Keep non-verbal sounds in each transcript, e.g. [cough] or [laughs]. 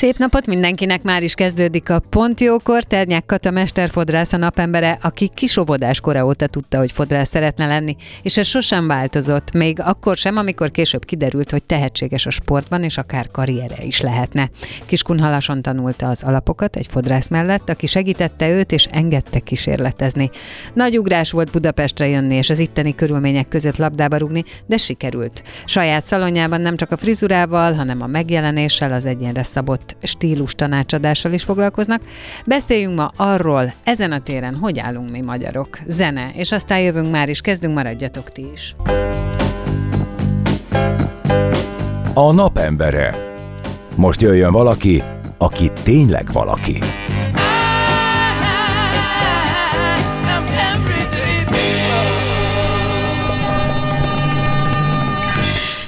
Szép napot mindenkinek, már is kezdődik a Pont Jókor. Ternyák Kata mesterfodrász a napembere, aki kisóvodás kora óta tudta, hogy fodrász szeretne lenni, és ez sosem változott, még akkor sem, amikor később kiderült, hogy tehetséges a sportban, és akár karriere is lehetne. Kiskunhalason tanulta az alapokat egy fodrász mellett, aki segítette őt, és engedte kísérletezni. Nagy ugrás volt Budapestre jönni, és az itteni körülmények között labdába rugni, de sikerült. Saját szalonjában nem csak a frizurával, hanem a megjelenéssel, az egyénre szabott stílus tanácsadással is foglalkoznak. Beszéljünk ma arról, ezen a téren hogy állunk mi magyarok. Zene, és aztán jövünk már is, kezdünk, maradjatok ti is. A napembere. Most jöjjön valaki, aki tényleg valaki.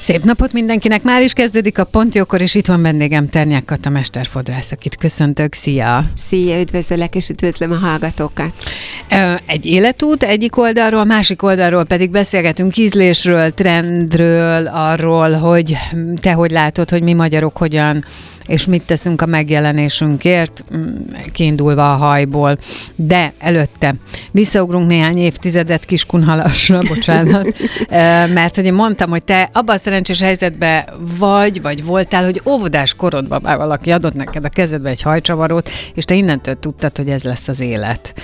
Szép napot mindenkinek! Már is kezdődik a Pontjókor, és itt van vendégem Ternyák Kata mesterfodrász, akit köszöntök. Szia! Szia, üdvözöllek, és üdvözlöm a hallgatókat! Egy életút egyik oldalról, másik oldalról pedig beszélgetünk ízlésről, trendről, arról, hogy te hogy látod, hogy mi magyarok hogyan és mit teszünk a megjelenésünkért, mm, kiindulva a hajból. De előtte visszaugrunk néhány évtizedet kiskunhalasra, [laughs] bocsánat, mert hogy én mondtam, hogy te abban a szerencsés helyzetben vagy, vagy voltál, hogy óvodás korodban már valaki adott neked a kezedbe egy hajcsavarót, és te innentől tudtad, hogy ez lesz az élet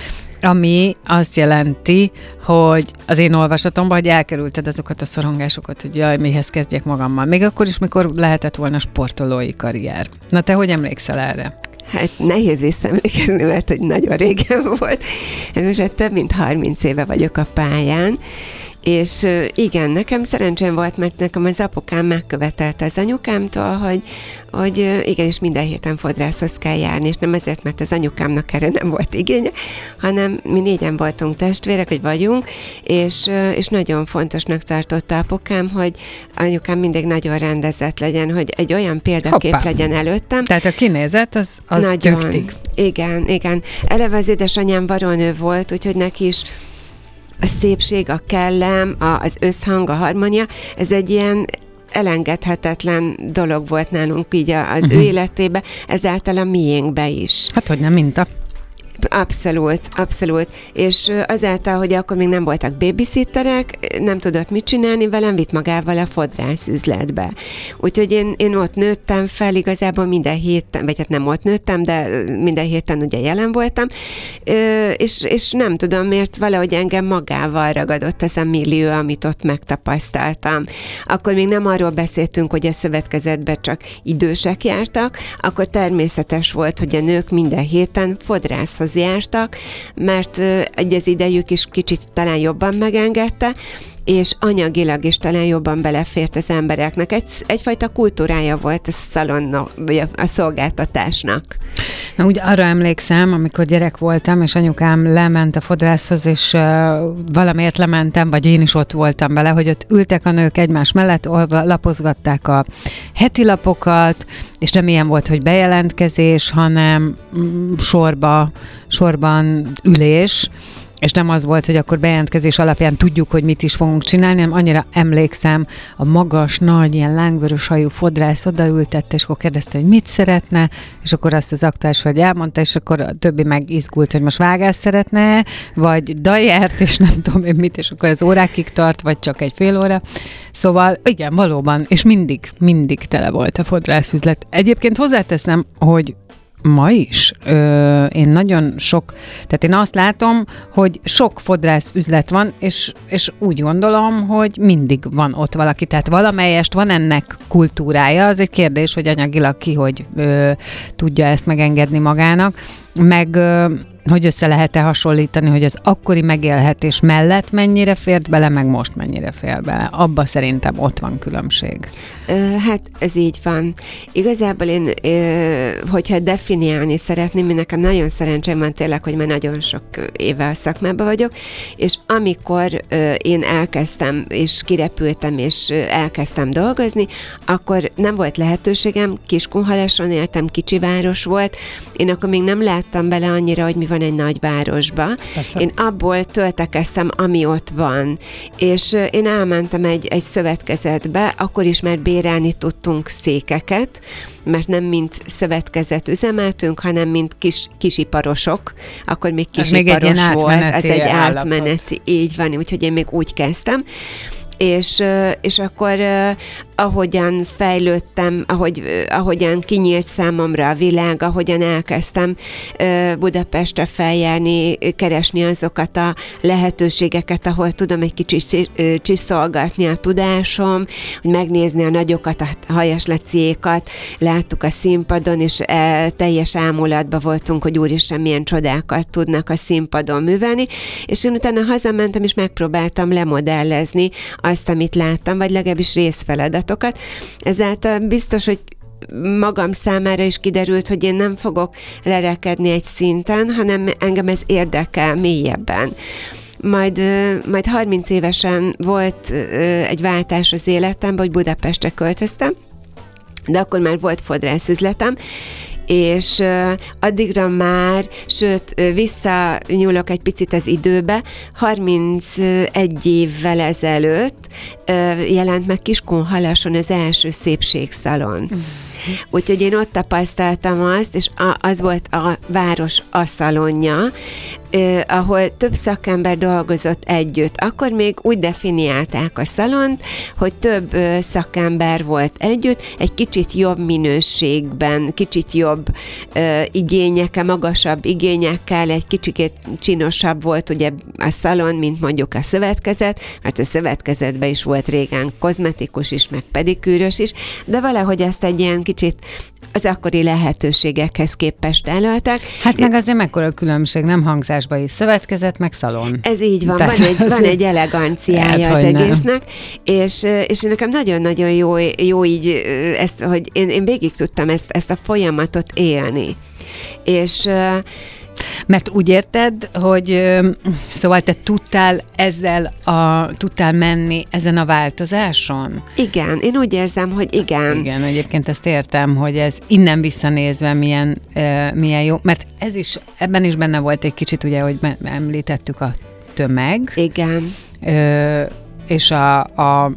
ami azt jelenti, hogy az én olvasatomban, hogy elkerülted azokat a szorongásokat, hogy jaj, mihez kezdjek magammal. Még akkor is, mikor lehetett volna sportolói karrier. Na te hogy emlékszel erre? Hát nehéz visszaemlékezni, mert hogy nagyon régen volt. Ez most több mint 30 éve vagyok a pályán, és igen, nekem szerencsém volt, mert nekem az apukám megkövetelte az anyukámtól, hogy, hogy igenis minden héten fodrászhoz kell járni, és nem ezért, mert az anyukámnak erre nem volt igénye, hanem mi négyen voltunk testvérek, hogy vagyunk, és, és nagyon fontosnak tartotta apukám, hogy anyukám mindig nagyon rendezett legyen, hogy egy olyan példakép Hoppá. legyen előttem. Tehát a kinézet az, az nagyon, gyöktig. Igen, igen. Eleve az édesanyám baronő volt, úgyhogy neki is a szépség, a kellem, a, az összhang, a harmonia, ez egy ilyen elengedhetetlen dolog volt nálunk így az uh-huh. ő életébe, ezáltal a miénkbe is. Hát hogy nem minta. Abszolút, abszolút. És azáltal, hogy akkor még nem voltak babysitterek, nem tudott mit csinálni, velem vitt magával a fodrász üzletbe. Úgyhogy én, én ott nőttem fel, igazából minden héten, vagy hát nem ott nőttem, de minden héten ugye jelen voltam, és, és nem tudom miért, valahogy engem magával ragadott ez a millió, amit ott megtapasztaltam. Akkor még nem arról beszéltünk, hogy a szövetkezetben csak idősek jártak, akkor természetes volt, hogy a nők minden héten fodrászhoz jártak, mert egy az idejük is kicsit talán jobban megengedte, és anyagilag is talán jobban belefért az embereknek. Egy, egyfajta kultúrája volt a szalonna, vagy a, a szolgáltatásnak. Na, úgy arra emlékszem, amikor gyerek voltam, és anyukám lement a fodrászhoz, és uh, valamiért lementem, vagy én is ott voltam vele, hogy ott ültek a nők egymás mellett, lapozgatták a heti lapokat, és nem ilyen volt, hogy bejelentkezés, hanem mm, sorba, sorban ülés, és nem az volt, hogy akkor bejelentkezés alapján tudjuk, hogy mit is fogunk csinálni, hanem annyira emlékszem, a magas, nagy, ilyen lángvörös hajú fodrász odaültette, és akkor kérdezte, hogy mit szeretne, és akkor azt az aktuális vagy elmondta, és akkor a többi meg izgult, hogy most vágás szeretne, vagy dajert, és nem [laughs] tudom én mit, és akkor az órákig tart, vagy csak egy fél óra. Szóval igen, valóban, és mindig, mindig tele volt a fodrászüzlet. Egyébként hozzáteszem, hogy ma is. Ö, én nagyon sok, tehát én azt látom, hogy sok fodrász üzlet van, és, és úgy gondolom, hogy mindig van ott valaki, tehát valamelyest van ennek kultúrája, az egy kérdés, hogy anyagilag ki hogy ö, tudja ezt megengedni magának, meg ö, hogy össze lehet-e hasonlítani, hogy az akkori megélhetés mellett mennyire fért bele, meg most mennyire fér bele. Abba szerintem ott van különbség. Hát ez így van. Igazából én, hogyha definiálni szeretném, én nekem nagyon szerencsém van tényleg, hogy már nagyon sok éve a szakmában vagyok, és amikor én elkezdtem, és kirepültem, és elkezdtem dolgozni, akkor nem volt lehetőségem, Kiskunhalason éltem, kicsi város volt, én akkor még nem láttam bele annyira, hogy mi van egy nagy városba. Persze. Én abból töltekeztem, ami ott van. És én elmentem egy, egy szövetkezetbe, akkor is már bérelni tudtunk székeket, mert nem mint szövetkezet üzemeltünk, hanem mint kis, kisiparosok, akkor még kisiparos még volt, ez egy átmeneti, így van, úgyhogy én még úgy kezdtem és, és akkor ahogyan fejlődtem, ahogy, ahogyan kinyílt számomra a világ, ahogyan elkezdtem Budapestre feljárni, keresni azokat a lehetőségeket, ahol tudom egy kicsit csiszolgatni a tudásom, hogy megnézni a nagyokat, a hajaslaciékat, láttuk a színpadon, és teljes ámulatban voltunk, hogy úristen, milyen csodákat tudnak a színpadon művelni, és én utána hazamentem, és megpróbáltam lemodellezni azt, amit láttam, vagy legalábbis részfeladat feladatokat. Ezáltal biztos, hogy magam számára is kiderült, hogy én nem fogok lerekedni egy szinten, hanem engem ez érdekel mélyebben. Majd, majd 30 évesen volt egy váltás az életemben, hogy Budapestre költöztem, de akkor már volt fodrászüzletem, és addigra már, sőt, visszanyúlok egy picit az időbe, 31 évvel ezelőtt jelent meg Kiskunhalason az első szépségszalon. Mm. Úgyhogy én ott tapasztaltam azt, és a, az volt a város a szalonja, eh, ahol több szakember dolgozott együtt. Akkor még úgy definiálták a szalont, hogy több eh, szakember volt együtt, egy kicsit jobb minőségben, kicsit jobb eh, igényekkel, magasabb igényekkel, egy kicsit csinosabb volt ugye a szalon, mint mondjuk a szövetkezet, mert a szövetkezetben is volt régen kozmetikus is, meg pedikűrös is, de valahogy ezt egy ilyen kicsit az akkori lehetőségekhez képest elalták. Hát meg azért mekkora különbség, nem hangzásba is szövetkezet, meg szalon. Ez így van, Tehát van egy, [laughs] van egy eleganciája hát, az egésznek, és, és nekem nagyon-nagyon jó, jó így ezt, hogy én, én végig tudtam ezt, ezt a folyamatot élni. És mert úgy érted, hogy szóval te tudtál ezzel a, tudtál menni ezen a változáson? Igen, én úgy érzem, hogy igen. Igen, egyébként ezt értem, hogy ez innen visszanézve milyen, milyen jó, mert ez is, ebben is benne volt egy kicsit, ugye, hogy említettük a tömeg. Igen és a, a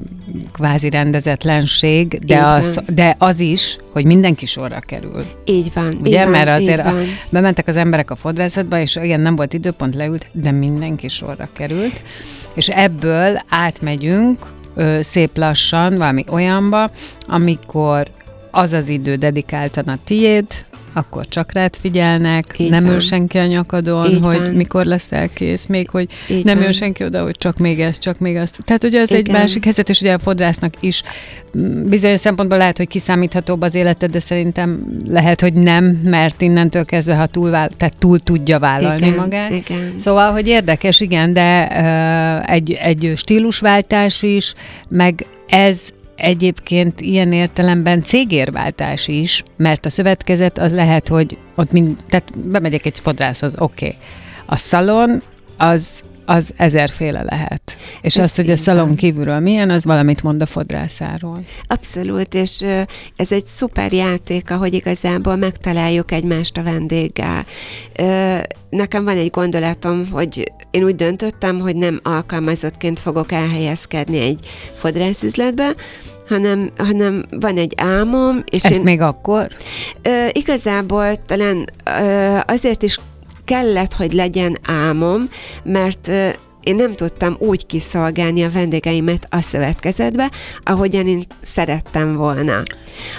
kvázi rendezetlenség, de az, de az is, hogy mindenki sorra kerül. Így van. Ugye, így mert van, azért a, bementek az emberek a fodrászatba, és igen, nem volt időpont, leült, de mindenki sorra került, és ebből átmegyünk ö, szép lassan valami olyanba, amikor az az idő dedikáltan a tiéd, akkor csak rád figyelnek, Így nem van. ül senki a nyakadon, Így hogy van. mikor lesz elkész, még hogy Így nem van. ül senki oda, hogy csak még ez, csak még azt. Tehát ugye az Igen. egy másik helyzet, és ugye a fodrásznak is mm, bizonyos szempontból lehet, hogy kiszámíthatóbb az életed, de szerintem lehet, hogy nem, mert innentől kezdve, ha túl, tehát túl tudja vállalni igen, magát. Igen. Szóval, hogy érdekes, igen, de uh, egy, egy stílusváltás is, meg ez egyébként ilyen értelemben cégérváltás is, mert a szövetkezet az lehet, hogy ott mind, tehát bemegyek egy spodrászhoz, oké. Okay. A szalon az az ezerféle lehet. És ez azt, hogy a szalon kívülről milyen, az valamit mond a fodrászáról. Abszolút, és ez egy szuper játék, ahogy igazából megtaláljuk egymást a vendéggel. Nekem van egy gondolatom, hogy én úgy döntöttem, hogy nem alkalmazottként fogok elhelyezkedni egy fodrászüzletbe, hanem, hanem van egy álmom. És Ezt én, még akkor? Ö, igazából talán ö, azért is kellett, hogy legyen álmom, mert én nem tudtam úgy kiszolgálni a vendégeimet a szövetkezetbe, ahogyan én szerettem volna.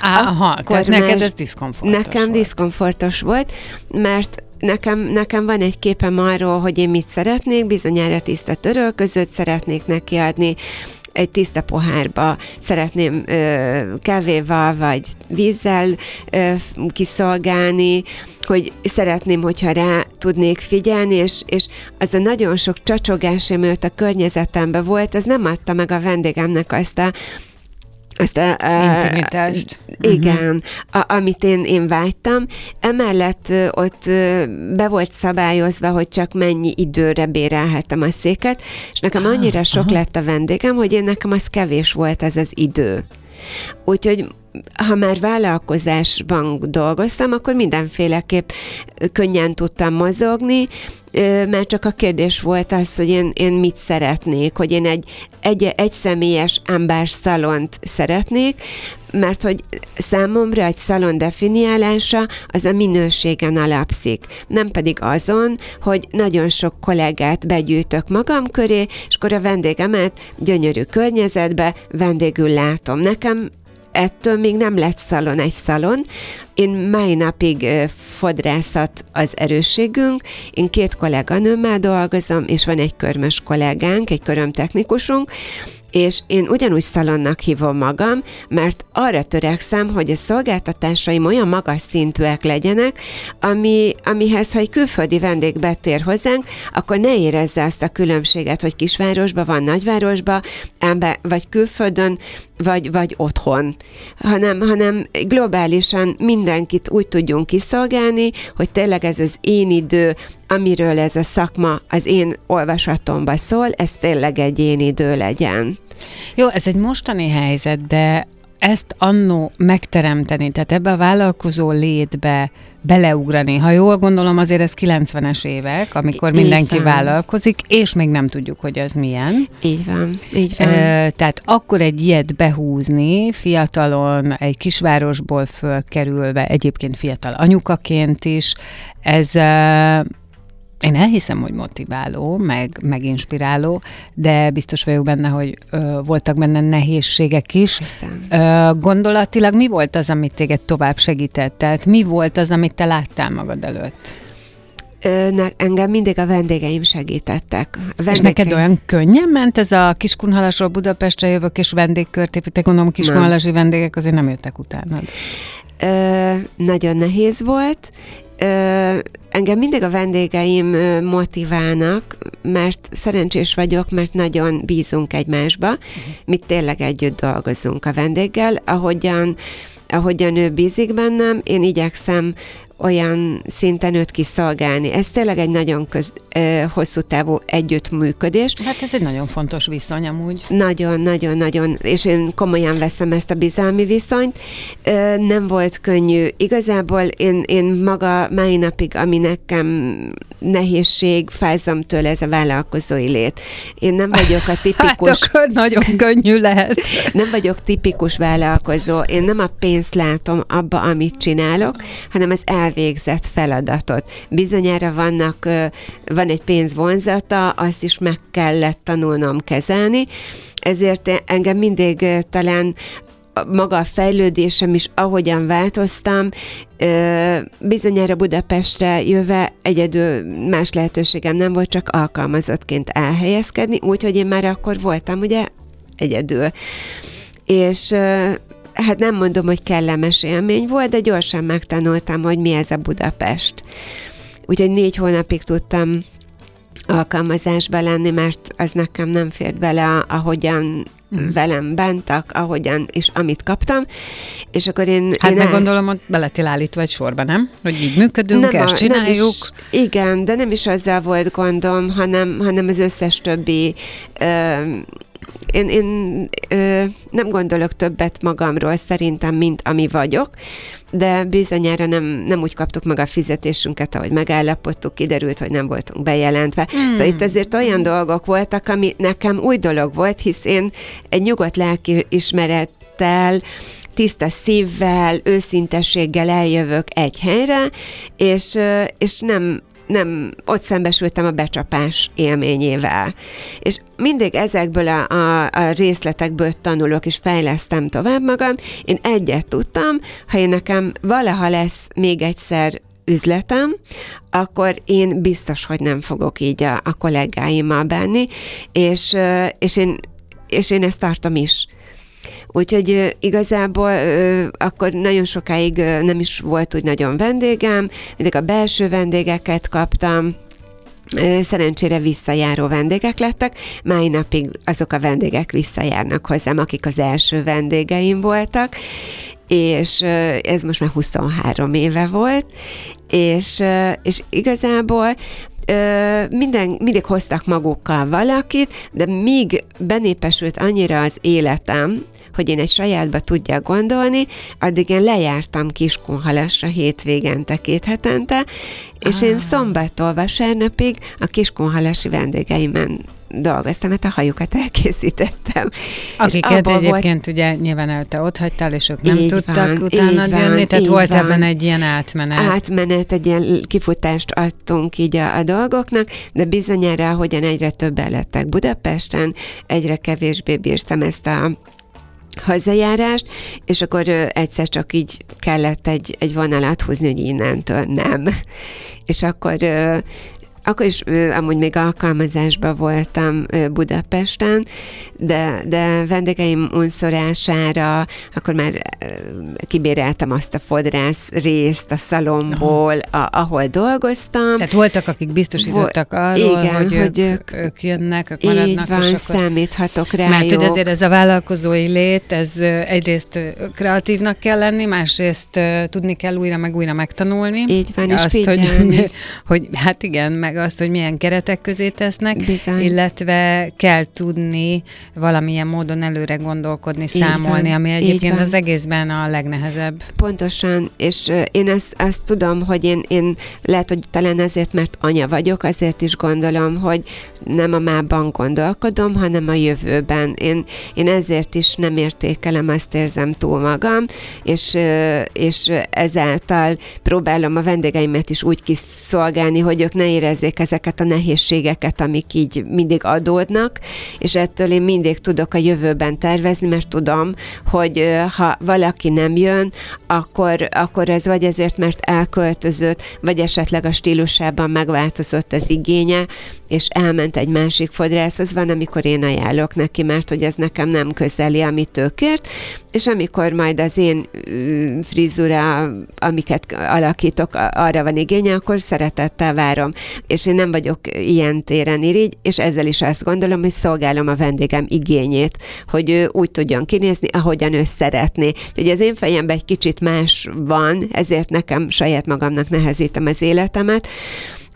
Aha, Akkor tehát neked ez diszkomfortos Nekem volt. diszkomfortos volt, mert nekem, nekem van egy képem arról, hogy én mit szeretnék, bizonyára tiszta törölközőt szeretnék nekiadni, egy tiszta pohárba szeretném ö, kávéval vagy vízzel ö, kiszolgálni, hogy szeretném, hogyha rá tudnék figyelni, és, és az a nagyon sok csacsogás, ami ott a környezetemben volt, ez nem adta meg a vendégemnek azt a azt a, a, Intimitást. Igen, a, amit én, én vágytam. Emellett ott be volt szabályozva, hogy csak mennyi időre bérelhetem a széket, és nekem annyira sok aha. lett a vendégem, hogy én nekem az kevés volt ez az idő. Úgyhogy ha már vállalkozásban dolgoztam, akkor mindenféleképp könnyen tudtam mozogni, mert csak a kérdés volt az, hogy én, én mit szeretnék, hogy én egy, egy, egy személyes ember szalont szeretnék, mert hogy számomra egy szalon definiálása az a minőségen alapszik, nem pedig azon, hogy nagyon sok kollégát begyűjtök magam köré, és akkor a vendégemet gyönyörű környezetbe vendégül látom. Nekem ettől még nem lett szalon egy szalon. Én mai napig fodrászat az erősségünk, én két kolléganőmmel dolgozom, és van egy körmös kollégánk, egy körömtechnikusunk, és én ugyanúgy szalonnak hívom magam, mert arra törekszem, hogy a szolgáltatásaim olyan magas szintűek legyenek, ami, amihez, ha egy külföldi vendég betér hozzánk, akkor ne érezze azt a különbséget, hogy kisvárosban van, nagyvárosban, ember, vagy külföldön, vagy, vagy otthon, hanem, hanem globálisan mindenkit úgy tudjunk kiszolgálni, hogy tényleg ez az én idő, amiről ez a szakma az én olvasatomba szól, ez tényleg egy én idő legyen. Jó, ez egy mostani helyzet, de ezt annó megteremteni, tehát ebbe a vállalkozó létbe beleugrani. Ha jól gondolom, azért ez 90-es évek, amikor így mindenki van. vállalkozik, és még nem tudjuk, hogy az milyen. Így van, így van. Tehát akkor egy ilyet behúzni, fiatalon, egy kisvárosból fölkerülve, egyébként fiatal anyukaként is, ez én elhiszem, hogy motiváló, meg, meg inspiráló, de biztos vagyok benne, hogy ö, voltak benne nehézségek is. Ö, gondolatilag mi volt az, amit téged tovább segített? Tehát mi volt az, amit te láttál magad előtt? Ö, engem mindig a vendégeim segítettek. Vendégeim. És neked olyan könnyen ment ez a Kiskunhalasról Budapestre jövök, és vendégkört építek? Gondolom, a kiskunhalasi vendégek azért nem jöttek utána. Ö, nagyon nehéz volt, engem mindig a vendégeim motiválnak, mert szerencsés vagyok, mert nagyon bízunk egymásba. Uh-huh. Mi tényleg együtt dolgozunk a vendéggel, ahogyan ahogyan ő bízik bennem, én igyekszem olyan szinten őt kiszolgálni. Ez tényleg egy nagyon köz, ö, hosszú távú együttműködés. Hát ez egy nagyon fontos viszony amúgy. Nagyon, nagyon, nagyon, és én komolyan veszem ezt a bizalmi viszonyt. Ö, nem volt könnyű. Igazából én, én maga mai napig, ami nekem nehézség, fázom ez a vállalkozói lét. Én nem vagyok a [laughs] tipikus... Hát akkor nagyon könnyű lehet. [laughs] Nem vagyok tipikus vállalkozó. Én nem a pénzt látom abba, amit csinálok, hanem az el elvégzett feladatot. Bizonyára vannak, van egy pénzvonzata, azt is meg kellett tanulnom kezelni, ezért engem mindig talán maga a fejlődésem is, ahogyan változtam, bizonyára Budapestre jöve egyedül más lehetőségem nem volt, csak alkalmazottként elhelyezkedni, úgyhogy én már akkor voltam ugye egyedül. És hát nem mondom, hogy kellemes élmény volt, de gyorsan megtanultam, hogy mi ez a Budapest. Úgyhogy négy hónapig tudtam alkalmazásba lenni, mert az nekem nem fért bele, ahogyan hmm. velem bentak, ahogyan és amit kaptam, és akkor én... Hát én meg el... gondolom, hogy beletél állítva egy sorba, nem? Hogy így működünk, nem ezt a, csináljuk. Nem is, igen, de nem is azzal volt gondom, hanem, hanem az összes többi ö, én, én ö, nem gondolok többet magamról szerintem, mint ami vagyok, de bizonyára nem, nem úgy kaptuk meg a fizetésünket, ahogy megállapodtuk, kiderült, hogy nem voltunk bejelentve. Hmm. Szóval itt azért olyan dolgok voltak, ami nekem új dolog volt, hisz én egy nyugodt lelki ismerettel, tiszta szívvel, őszintességgel eljövök egy helyre, és, és nem nem, ott szembesültem a becsapás élményével. És mindig ezekből a, a, a részletekből tanulok, és fejlesztem tovább magam. Én egyet tudtam, ha én nekem valaha lesz még egyszer üzletem, akkor én biztos, hogy nem fogok így a, a kollégáimmal benni, és, és, én, és én ezt tartom is. Úgyhogy igazából akkor nagyon sokáig nem is volt úgy nagyon vendégem, mindig a belső vendégeket kaptam, Szerencsére visszajáró vendégek lettek, mai napig azok a vendégek visszajárnak hozzám, akik az első vendégeim voltak, és ez most már 23 éve volt, és, és igazából minden, mindig hoztak magukkal valakit, de míg benépesült annyira az életem, hogy én egy sajátba tudjak gondolni, addig én lejártam Kiskunhalasra hétvégente, két hetente, és én szombattól vasárnapig a Kiskunhalasi vendégeimen dolgoztam, mert a hajukat elkészítettem. És Akiket abból volt- egyébként ugye nyilván el te ott hagytál, és ők nem Így tudtak van, utána így van, jönni, tehát volt van. ebben egy ilyen átmenet. átmenet, egy ilyen kifutást adtunk így a, a dolgoknak, de bizonyára, ahogyan egyre többen lettek Budapesten, egyre kevésbé bírtam ezt a hazajárást, és akkor egyszer csak így kellett egy, egy vonalat húzni, hogy innentől nem. És akkor akkor is amúgy még alkalmazásban voltam Budapesten, de, de vendégeim unszorására akkor már kibéreltem azt a fodrász részt a szalomból, a, ahol dolgoztam. Tehát voltak, akik biztosítottak arról, igen, hogy, hogy ők, ők- jönnek, ők Így maradnak, van, és akkor... számíthatok rájuk. Mert hogy azért ez a vállalkozói lét, ez egyrészt kreatívnak kell lenni, másrészt tudni kell újra meg újra megtanulni. Így van, és azt, hogy, figyelni. [laughs] hogy hát igen, meg azt, hogy milyen keretek közé tesznek, Bizony. illetve kell tudni valamilyen módon előre gondolkodni, számolni, van, ami így egyébként az egészben a legnehezebb. Pontosan, és én ezt, azt tudom, hogy én, én lehet, hogy talán ezért, mert anya vagyok, azért is gondolom, hogy nem a mában gondolkodom, hanem a jövőben. Én, én ezért is nem értékelem, azt érzem túl magam, és, és ezáltal próbálom a vendégeimet is úgy kiszolgálni, hogy ők ne érezzék ezeket a nehézségeket, amik így mindig adódnak, és ettől én mindig tudok a jövőben tervezni, mert tudom, hogy ha valaki nem jön, akkor, akkor ez vagy ezért, mert elköltözött, vagy esetleg a stílusában megváltozott az igénye, és elment egy másik fodrászhoz, van, amikor én ajánlok neki, mert hogy ez nekem nem közeli, amit ő kért, és amikor majd az én frizura, amiket alakítok, arra van igénye, akkor szeretettel várom. És én nem vagyok ilyen téren irigy, és ezzel is azt gondolom, hogy szolgálom a vendégem igényét, hogy ő úgy tudjon kinézni, ahogyan ő szeretné. Úgyhogy az én fejemben egy kicsit más van, ezért nekem saját magamnak nehezítem az életemet,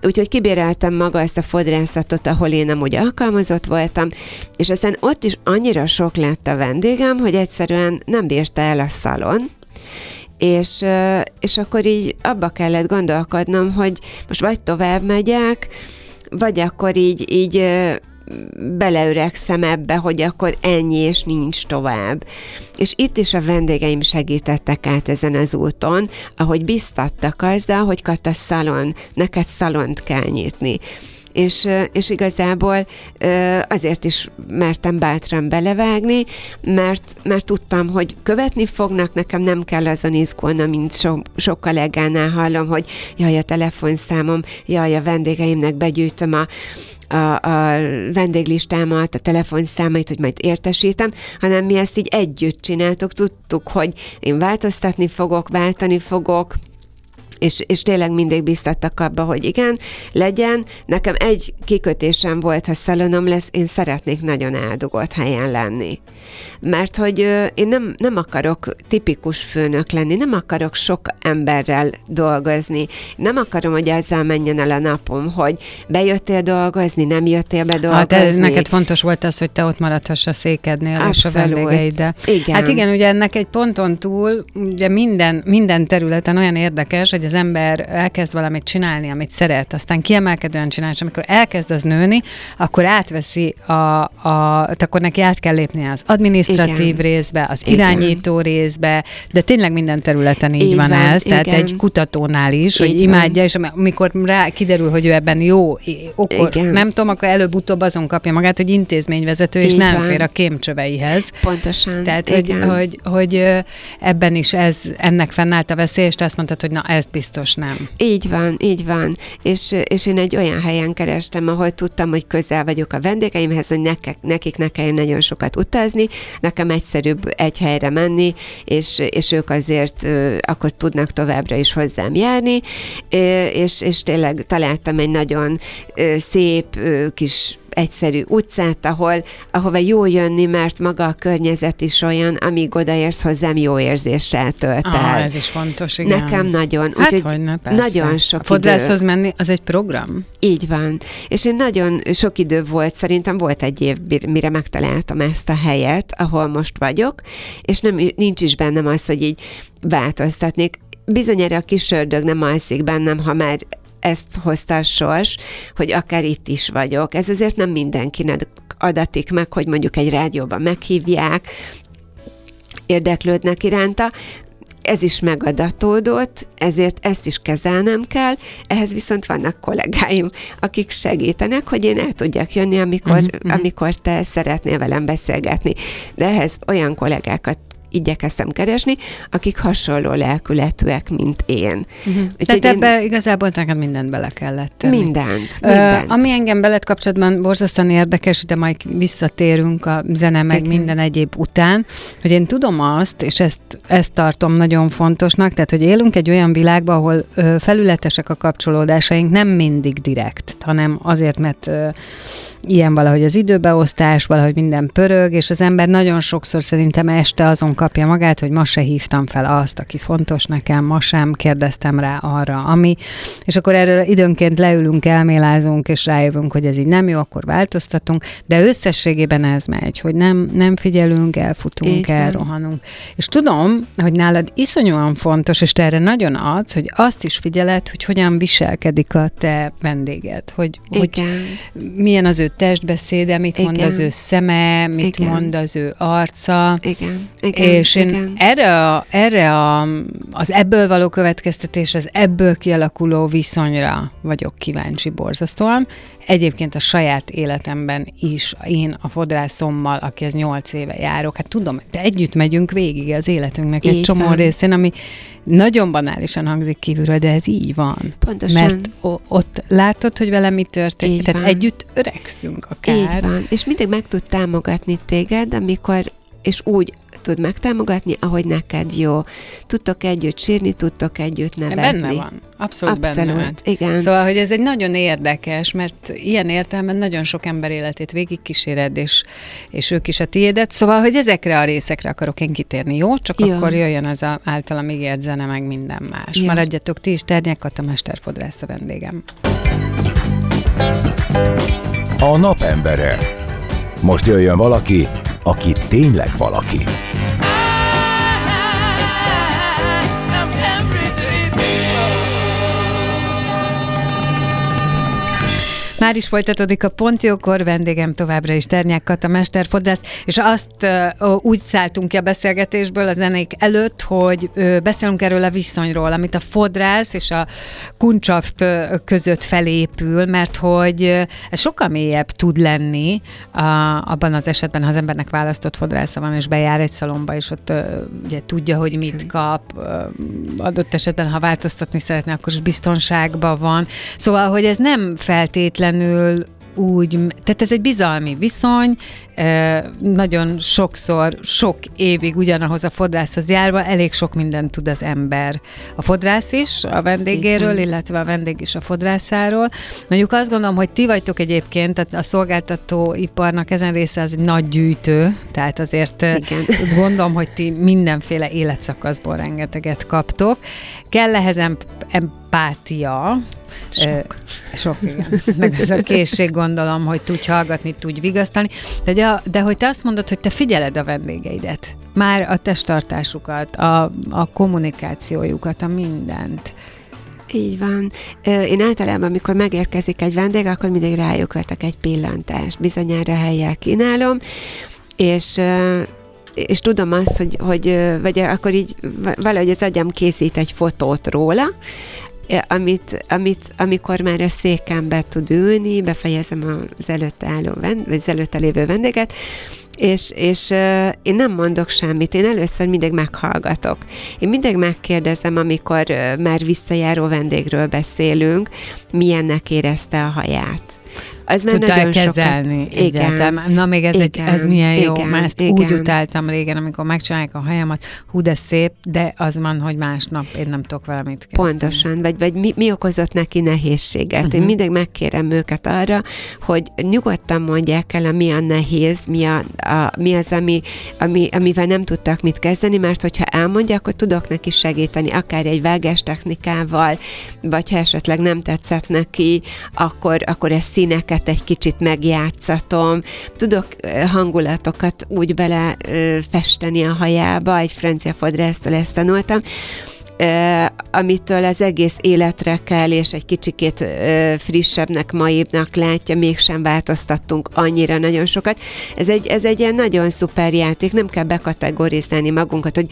Úgyhogy kibéreltem maga ezt a fodrászatot, ahol én amúgy alkalmazott voltam, és aztán ott is annyira sok lett a vendégem, hogy egyszerűen nem bírta el a szalon, és, és akkor így abba kellett gondolkodnom, hogy most vagy tovább megyek, vagy akkor így, így beleöregszem ebbe, hogy akkor ennyi, és nincs tovább. És itt is a vendégeim segítettek át ezen az úton, ahogy biztattak azzal, hogy Kata szalon, neked szalont kell nyitni. És, és igazából azért is mertem bátran belevágni, mert, mert tudtam, hogy követni fognak, nekem nem kell azon izgulnom, mint so, sok kollégánál hallom, hogy jaj, a telefonszámom, jaj, a vendégeimnek begyűjtöm a, a, a vendéglistámat, a telefonszámait, hogy majd értesítem, hanem mi ezt így együtt csináltuk, tudtuk, hogy én változtatni fogok, váltani fogok, és, és tényleg mindig biztattak abba, hogy igen, legyen. Nekem egy kikötésem volt, ha szalonom lesz, én szeretnék nagyon eldugott helyen lenni. Mert hogy én nem, nem akarok tipikus főnök lenni, nem akarok sok emberrel dolgozni, nem akarom, hogy ezzel menjen el a napom, hogy bejöttél dolgozni, nem jöttél be dolgozni. Hát ez neked fontos volt az, hogy te ott maradhass a székednél és a Abszolút. vendégeiddel. Igen. Hát igen, ugye ennek egy ponton túl, ugye minden, minden területen olyan érdekes, hogy az ember elkezd valamit csinálni, amit szeret, aztán kiemelkedően csinál, és amikor elkezd az nőni, akkor átveszi a, a tehát akkor neki át kell lépni az adminisztratív Igen. részbe, az Igen. irányító részbe, de tényleg minden területen így, Így van, van, ez, tehát igen. egy kutatónál is, hogy Így imádja, és amikor rá kiderül, hogy ő ebben jó, akkor Igen. nem tudom, akkor előbb-utóbb azon kapja magát, hogy intézményvezető, és Így nem van. fér a kémcsöveihez. Pontosan. Tehát, hogy, igen. hogy, hogy ö, ebben is ez, ennek fennállt a veszély, és te azt mondtad, hogy na, ezt biztos nem. Így van, így van. És, és én egy olyan helyen kerestem, ahol tudtam, hogy közel vagyok a vendégeimhez, hogy nekik, nekik ne kelljen nagyon sokat utazni, nekem egyszerűbb egy helyre menni, és, és ők azért akkor tudnak továbbra is hozzám járni, és, és tényleg találtam egy nagyon szép kis egyszerű utcát, ahol, ahova jó jönni, mert maga a környezet is olyan, amíg odaérsz hozzám, jó érzéssel tölt ah, ez is fontos, igen. Nekem nagyon. Hát Úgyhogy hogyne, nagyon sok a fodrászhoz idő. menni, az egy program? Így van. És én nagyon sok idő volt, szerintem volt egy év, mire megtaláltam ezt a helyet, ahol most vagyok, és nem, nincs is bennem az, hogy így változtatnék bizonyára a kis ördög nem alszik bennem, ha már ezt hozta a sors, hogy akár itt is vagyok. Ez azért nem mindenkinek adatik meg, hogy mondjuk egy rádióban meghívják, érdeklődnek iránta, ez is megadatódott, ezért ezt is kezelnem kell, ehhez viszont vannak kollégáim, akik segítenek, hogy én el tudjak jönni, amikor, uh-huh. amikor te szeretnél velem beszélgetni. De ehhez olyan kollégákat igyekeztem keresni, akik hasonló lelkületűek, mint én. Uh-huh. Tehát én... ebbe igazából neked mindent bele kellett tenni. Mindent, mindent. Uh, ami engem belet kapcsolatban borzasztóan érdekes, de majd visszatérünk a zene meg Igen. minden egyéb után, hogy én tudom azt, és ezt, ezt tartom nagyon fontosnak, tehát hogy élünk egy olyan világban, ahol uh, felületesek a kapcsolódásaink, nem mindig direkt, hanem azért, mert uh, ilyen valahogy az időbeosztás, valahogy minden pörög, és az ember nagyon sokszor szerintem este azon kapja magát, hogy ma se hívtam fel azt, aki fontos nekem, ma sem kérdeztem rá arra, ami, és akkor erről időnként leülünk, elmélázunk, és rájövünk, hogy ez így nem jó, akkor változtatunk, de összességében ez megy, hogy nem, nem figyelünk, elfutunk, így elrohanunk. És tudom, hogy nálad iszonyúan fontos, és te erre nagyon adsz, hogy azt is figyeled, hogy hogyan viselkedik a te vendéged, hogy, hogy milyen az ő testbeszéde, mit igen. mond az ő szeme, mit igen. mond az ő arca. Igen. igen. És én igen. erre, a, erre a, az ebből való következtetés, az ebből kialakuló viszonyra vagyok kíváncsi borzasztóan. Egyébként a saját életemben is én a fodrászommal, aki az nyolc éve járok, hát tudom, de együtt megyünk végig az életünknek így egy csomó van. részén, ami nagyon banálisan hangzik kívülről, de ez így van. Pontosan. Mert o- ott látod, hogy vele mi történik. Így Tehát van. együtt öregszünk akár. Így van. És mindig meg tud támogatni téged, amikor és úgy tud megtámogatni, ahogy neked jó. Tudtok együtt sírni, tudtok együtt nevetni. Benne van. Abszolút, Abszolút benne van. igen. Szóval, hogy ez egy nagyon érdekes, mert ilyen értelemben nagyon sok ember életét végigkíséred, és, és ők is a tiédet. Szóval, hogy ezekre a részekre akarok én kitérni, jó? Csak jó. akkor jöjjön az a általam ígért zene, meg minden más. Jó. Maradjatok ti is, Ternyek a mesterfodrász a vendégem. A napembere. Most jöjjön valaki, aki tényleg valaki. Már is folytatódik a Pontjókor, vendégem továbbra is Ternyák Kata mesterfodrász, és azt uh, úgy szálltunk ki a beszélgetésből a zenék előtt, hogy uh, beszélünk erről a viszonyról, amit a fodrász és a kuncsaft között felépül, mert hogy ez sokkal mélyebb tud lenni uh, abban az esetben, ha az embernek választott fodrásza van, és bejár egy szalomba, és ott uh, ugye tudja, hogy mit kap, adott esetben, ha változtatni szeretne, akkor is biztonságban van. Szóval, hogy ez nem feltétlen feltétlenül úgy, tehát ez egy bizalmi viszony, nagyon sokszor, sok évig ugyanahoz a fodrászhoz járva elég sok mindent tud az ember. A fodrász is a vendégéről, illetve a vendég is a fodrászáról. Mondjuk azt gondolom, hogy ti vagytok egyébként, a szolgáltatóiparnak ezen része az egy nagy gyűjtő, tehát azért Igen. gondolom, hogy ti mindenféle életszakaszból rengeteget kaptok. Kell ehhez empátia, sok. Sok, igen. Meg ez a készség gondolom, hogy tudj hallgatni, tudj vigasztalni. De, de hogy te azt mondod, hogy te figyeled a vendégeidet. Már a testtartásukat, a, a kommunikációjukat, a mindent. Így van. Én általában, amikor megérkezik egy vendég, akkor mindig rájuk vetek egy pillantást. Bizonyára helyjel kínálom, és és tudom azt, hogy, hogy vagy akkor így valahogy az agyam készít egy fotót róla, amit, amit, amikor már a széken be tud ülni, befejezem az előtt álló, vagy az előtte lévő vendéget, és, és uh, én nem mondok semmit, én először mindig meghallgatok. Én mindig megkérdezem, amikor uh, már visszajáró vendégről beszélünk, milyennek érezte a haját az már Tudtál nagyon kezelni sokat. Igen. Na még ez, igen, egy, ez milyen jó, igen, mert ezt igen. úgy utáltam régen, amikor megcsinálják a hajamat, hú, de szép, de az van, hogy másnap én nem tudok valamit kezdeni. Pontosan, vagy, vagy mi, mi okozott neki nehézséget. Uh-huh. Én mhm. mindig megkérem őket arra, hogy nyugodtan mondják el, mi a nehéz, mi, a, a, mi az, ami, ami, amivel nem tudtak mit kezdeni, mert hogyha elmondják, akkor tudok neki segíteni, akár egy vágás technikával, vagy ha esetleg nem tetszett neki, akkor, akkor ez színeket hangulatokat egy kicsit megjátszatom, tudok hangulatokat úgy bele festeni a hajába, egy francia fodrásztól ezt tanultam, amitől az egész életre kell, és egy kicsikét frissebbnek, maibbnak látja, mégsem változtattunk annyira nagyon sokat. Ez egy, ez egy ilyen nagyon szuper játék, nem kell bekategorizálni magunkat, hogy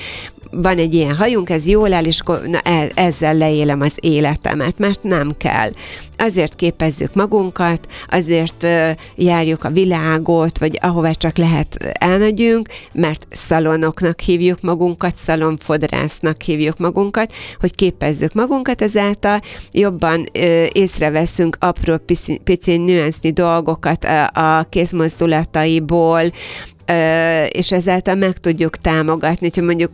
van egy ilyen hajunk, ez jól áll, és akkor na, e, ezzel leélem az életemet, mert nem kell. Azért képezzük magunkat, azért járjuk a világot, vagy ahová csak lehet elmegyünk, mert szalonoknak hívjuk magunkat, szalonfodrásznak hívjuk magunkat, hogy képezzük magunkat, ezáltal jobban észreveszünk apró pici, pici nüansznyi dolgokat a, a kézmozdulataiból, és ezáltal meg tudjuk támogatni, hogyha mondjuk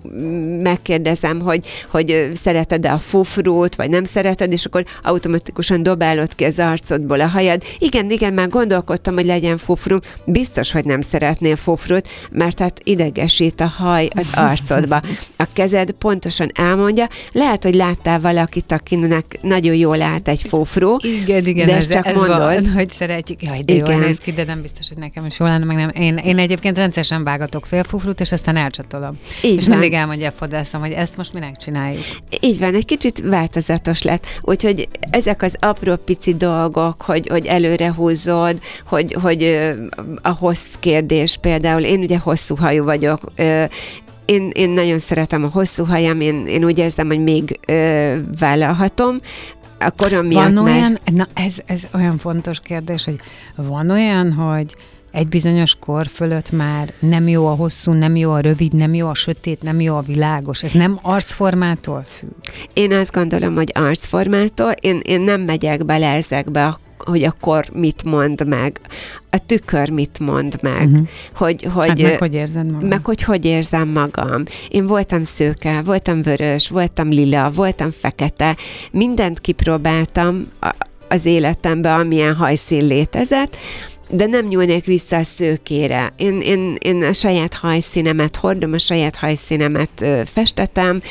megkérdezem, hogy, hogy szereted-e a fufrút, vagy nem szereted, és akkor automatikusan dobálod ki az arcodból a hajad. Igen, igen, már gondolkodtam, hogy legyen fufru. Biztos, hogy nem szeretnél fufrut, mert hát idegesít a haj az [laughs] arcodba. A kezed pontosan elmondja. Lehet, hogy láttál valakit, akinek nagyon jól állt egy fufru. Igen, igen, de ez, csak ez mondod. Van, hogy szeretjük. Jaj, de igen. jól néz ki, de nem biztos, hogy nekem is jól lenne, meg nem. Én, én egyébként rendszeresen vágatok félfufrut, és aztán elcsatolom. Így és van. mindig elmondja a fodrászom, hogy ezt most minek csináljuk. Így van, egy kicsit változatos lett. Úgyhogy ezek az apró pici dolgok, hogy, hogy előre húzod, hogy, hogy a hossz kérdés például, én ugye hosszú hajú vagyok, én, én nagyon szeretem a hosszú hajam, én, én úgy érzem, hogy még ö, vállalhatom, a korom miatt Van olyan, meg... na ez, ez olyan fontos kérdés, hogy van olyan, hogy egy bizonyos kor fölött már nem jó a hosszú, nem jó a rövid, nem jó a sötét, nem jó a világos. Ez nem arcformától függ? Én azt gondolom, hogy arcformától. Én, én nem megyek bele ezekbe a hogy akkor mit mond meg, a tükör mit mond meg, uh-huh. hogy, hogy, hát meg hogy érzed magam. Meg hogy hogy érzem magam. Én voltam szőke, voltam vörös, voltam lila, voltam fekete, mindent kipróbáltam az életemben, amilyen hajszín létezett, de nem nyúlnék vissza a szőkére. Én, én, én a saját hajszínemet hordom, a saját hajszínemet festetem,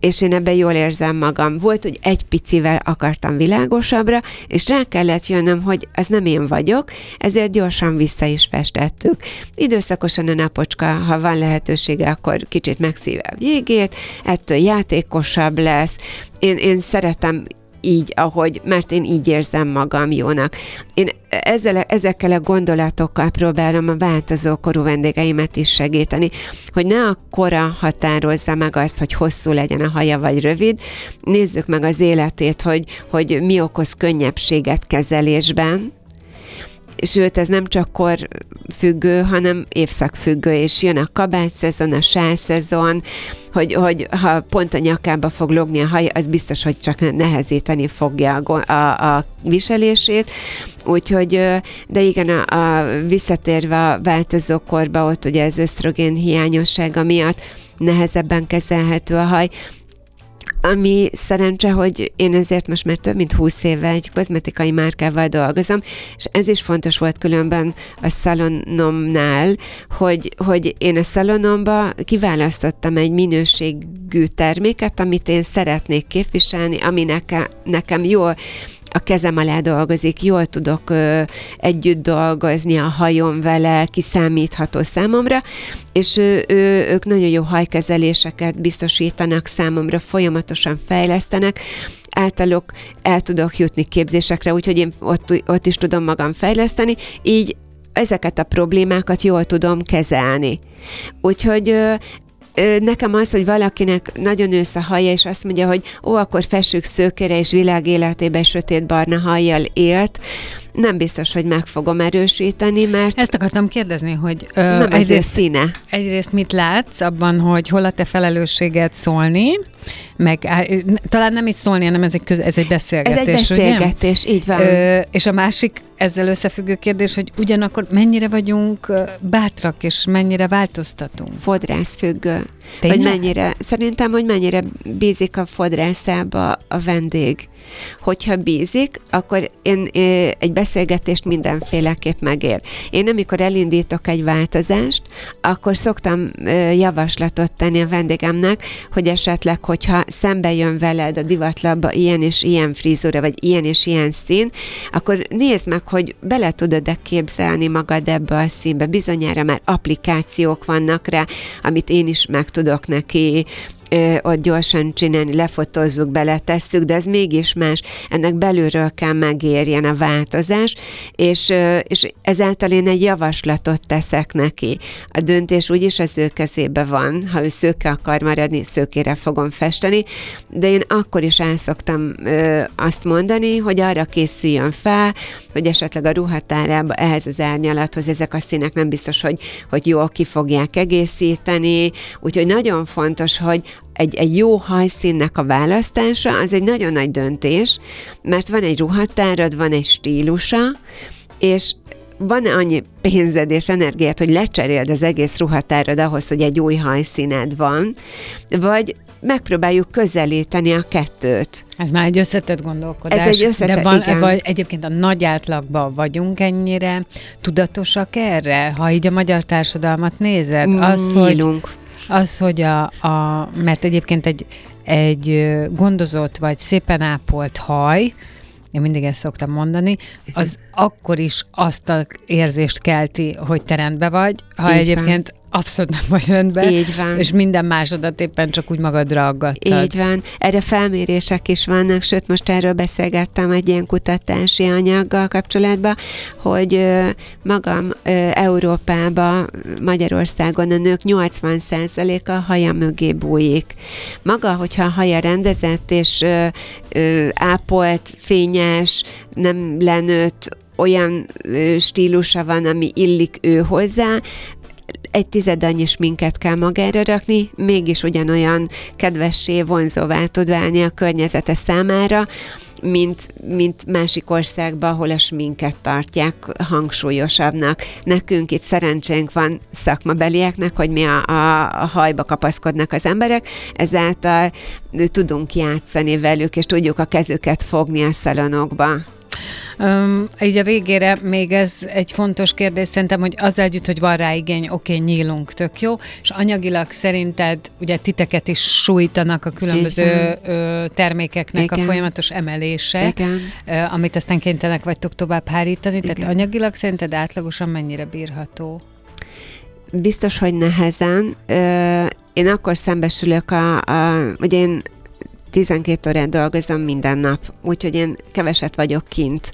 és én ebben jól érzem magam. Volt, hogy egy picivel akartam világosabbra, és rá kellett jönnöm, hogy ez nem én vagyok, ezért gyorsan vissza is festettük. Időszakosan a napocska, ha van lehetősége, akkor kicsit megszíve a végét, ettől játékosabb lesz. Én, én szeretem így, ahogy, mert én így érzem magam jónak. Én ezzel, ezekkel a gondolatokkal próbálom a változó korú vendégeimet is segíteni, hogy ne a kora határozza meg azt, hogy hosszú legyen a haja, vagy rövid. Nézzük meg az életét, hogy, hogy mi okoz könnyebbséget kezelésben, sőt, ez nem csak kor függő, hanem évszak függő, és jön a kabát szezon, a szezon, hogy, hogy ha pont a nyakába fog logni a haj, az biztos, hogy csak nehezíteni fogja a, a, a viselését. Úgyhogy, de igen, a, a visszatérve a változó korba, ott ugye ez ösztrogén hiányossága miatt nehezebben kezelhető a haj, ami szerencse, hogy én ezért most már több mint 20 éve egy kozmetikai márkával dolgozom, és ez is fontos volt különben a szalonomnál, hogy, hogy én a szalonomba kiválasztottam egy minőségű terméket, amit én szeretnék képviselni, ami nekem, nekem jól a kezem alá dolgozik, jól tudok ö, együtt dolgozni a hajom vele, kiszámítható számomra, és ő, ő, ők nagyon jó hajkezeléseket biztosítanak számomra, folyamatosan fejlesztenek, általuk el tudok jutni képzésekre, úgyhogy én ott, ott is tudom magam fejleszteni, így ezeket a problémákat jól tudom kezelni. Úgyhogy nekem az, hogy valakinek nagyon ősz a haja, és azt mondja, hogy ó, akkor fessük szőkére, és világ életében sötét barna hajjal élt, nem biztos, hogy meg fogom erősíteni, mert Ezt akartam kérdezni, hogy ö, nem egyrészt, színe. egyrészt mit látsz abban, hogy hol a te felelősséged szólni, meg talán nem is szólni, hanem ez egy, köz, ez egy Ez beszélgetés, egy beszélgetés, így van. Ö, és a másik ezzel összefüggő kérdés, hogy ugyanakkor mennyire vagyunk bátrak, és mennyire változtatunk? fodrász függő. Tényleg? Hogy mennyire, szerintem, hogy mennyire bízik a fodrászába a vendég. Hogyha bízik, akkor én egy beszélgetést mindenféleképp megér. Én amikor elindítok egy változást, akkor szoktam javaslatot tenni a vendégemnek, hogy esetleg, hogyha szembe jön veled a divatlapba ilyen és ilyen frizura, vagy ilyen és ilyen szín, akkor nézd meg, hogy bele tudod-e képzelni magad ebbe a színbe. Bizonyára már applikációk vannak rá, amit én is meg tudok neki ö, ott gyorsan csinálni, lefotózzuk, beletesszük, de ez mégis más. Ennek belülről kell megérjen a változás, és, és ezáltal én egy javaslatot teszek neki. A döntés úgyis az ő kezébe van. Ha ő szőke akar maradni, szőkére fogom festeni, de én akkor is el szoktam ö, azt mondani, hogy arra készüljön fel, hogy esetleg a ruhatárába ehhez az árnyalathoz ezek a színek nem biztos, hogy, hogy jól ki fogják egészíteni, úgyhogy nagyon fontos, hogy egy, egy jó hajszínnek a választása az egy nagyon nagy döntés, mert van egy ruhatárad, van egy stílusa, és van-e annyi pénzed és energiát, hogy lecseréld az egész ruhatárad ahhoz, hogy egy új hajszíned van, vagy megpróbáljuk közelíteni a kettőt. Ez már egy összetett gondolkodás. Ez egy összetett- de van, igen. vagy egyébként a nagy átlagban vagyunk ennyire tudatosak erre? Ha így a magyar társadalmat nézed, az, hogy, Nyílunk. Az, hogy a, a, mert egyébként egy, egy gondozott vagy szépen ápolt haj, én mindig ezt szoktam mondani, az akkor is azt az érzést kelti, hogy te rendben vagy, ha Így egyébként abszolút nem vagy rendben, Így van. és minden másodat éppen csak úgy magadra aggattad. Így van. Erre felmérések is vannak, sőt, most erről beszélgettem egy ilyen kutatási anyaggal kapcsolatban, hogy magam ö, Európában, Magyarországon a nők 80%-a haja mögé bújik. Maga, hogyha a haja rendezett és ápolt, fényes, nem lenőtt, olyan stílusa van, ami illik ő hozzá, egy tized annyi sminket kell magára rakni, mégis ugyanolyan kedvessé, vonzóvá tud válni a környezete számára, mint, mint másik országban, ahol a sminket tartják hangsúlyosabbnak. Nekünk itt szerencsénk van szakmabelieknek, hogy mi a, a, a hajba kapaszkodnak az emberek, ezáltal tudunk játszani velük, és tudjuk a kezüket fogni a szalonokba. Um, így a végére még ez egy fontos kérdés, szerintem, hogy az együtt, hogy van rá igény, oké, nyílunk, tök jó, és anyagilag szerinted ugye titeket is sújtanak a különböző ö, termékeknek Igen. a folyamatos emelése, Igen. ö, amit aztán kénytelenek vagytok tovább hárítani, tehát Igen. anyagilag szerinted átlagosan mennyire bírható? Biztos, hogy nehezen. Ö, Én akkor szembesülök a, a ugye én 12 órát dolgozom minden nap, úgyhogy én keveset vagyok kint.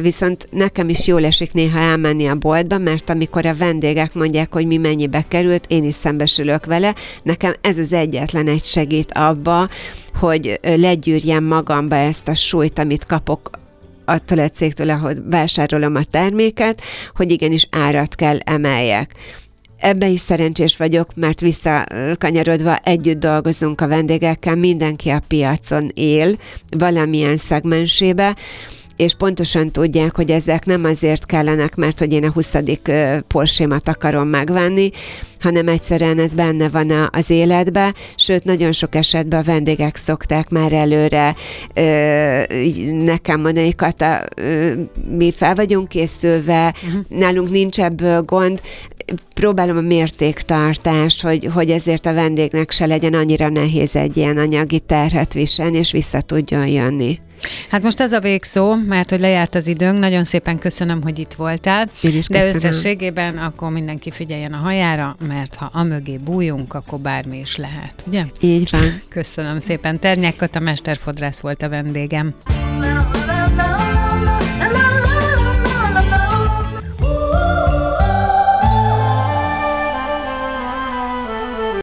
Viszont nekem is jól esik néha elmenni a boltba, mert amikor a vendégek mondják, hogy mi mennyibe került, én is szembesülök vele. Nekem ez az egyetlen egy segít abba, hogy legyűrjem magamba ezt a súlyt, amit kapok attól a cégtől, ahol vásárolom a terméket, hogy igenis árat kell emeljek. Ebben is szerencsés vagyok, mert visszakanyarodva együtt dolgozunk a vendégekkel, mindenki a piacon él, valamilyen szegmensébe, és pontosan tudják, hogy ezek nem azért kellenek, mert hogy én a 20. ö, Porsche-mat akarom megvenni, hanem egyszerűen ez benne van az életbe, sőt, nagyon sok esetben a vendégek szokták már előre ö, nekem mondani, Kata, ö, mi fel vagyunk készülve, uh-huh. nálunk nincs ebből gond, próbálom a mértéktartást, hogy, hogy ezért a vendégnek se legyen annyira nehéz egy ilyen anyagi terhet viselni, és vissza tudjon jönni. Hát most ez a végszó, mert hogy lejárt az időnk, nagyon szépen köszönöm, hogy itt voltál, Én is de összességében akkor mindenki figyeljen a hajára, mert ha amögé bújunk, akkor bármi is lehet, ugye? Így van. Köszönöm szépen. Ternyák Kata mesterfodrász volt a vendégem.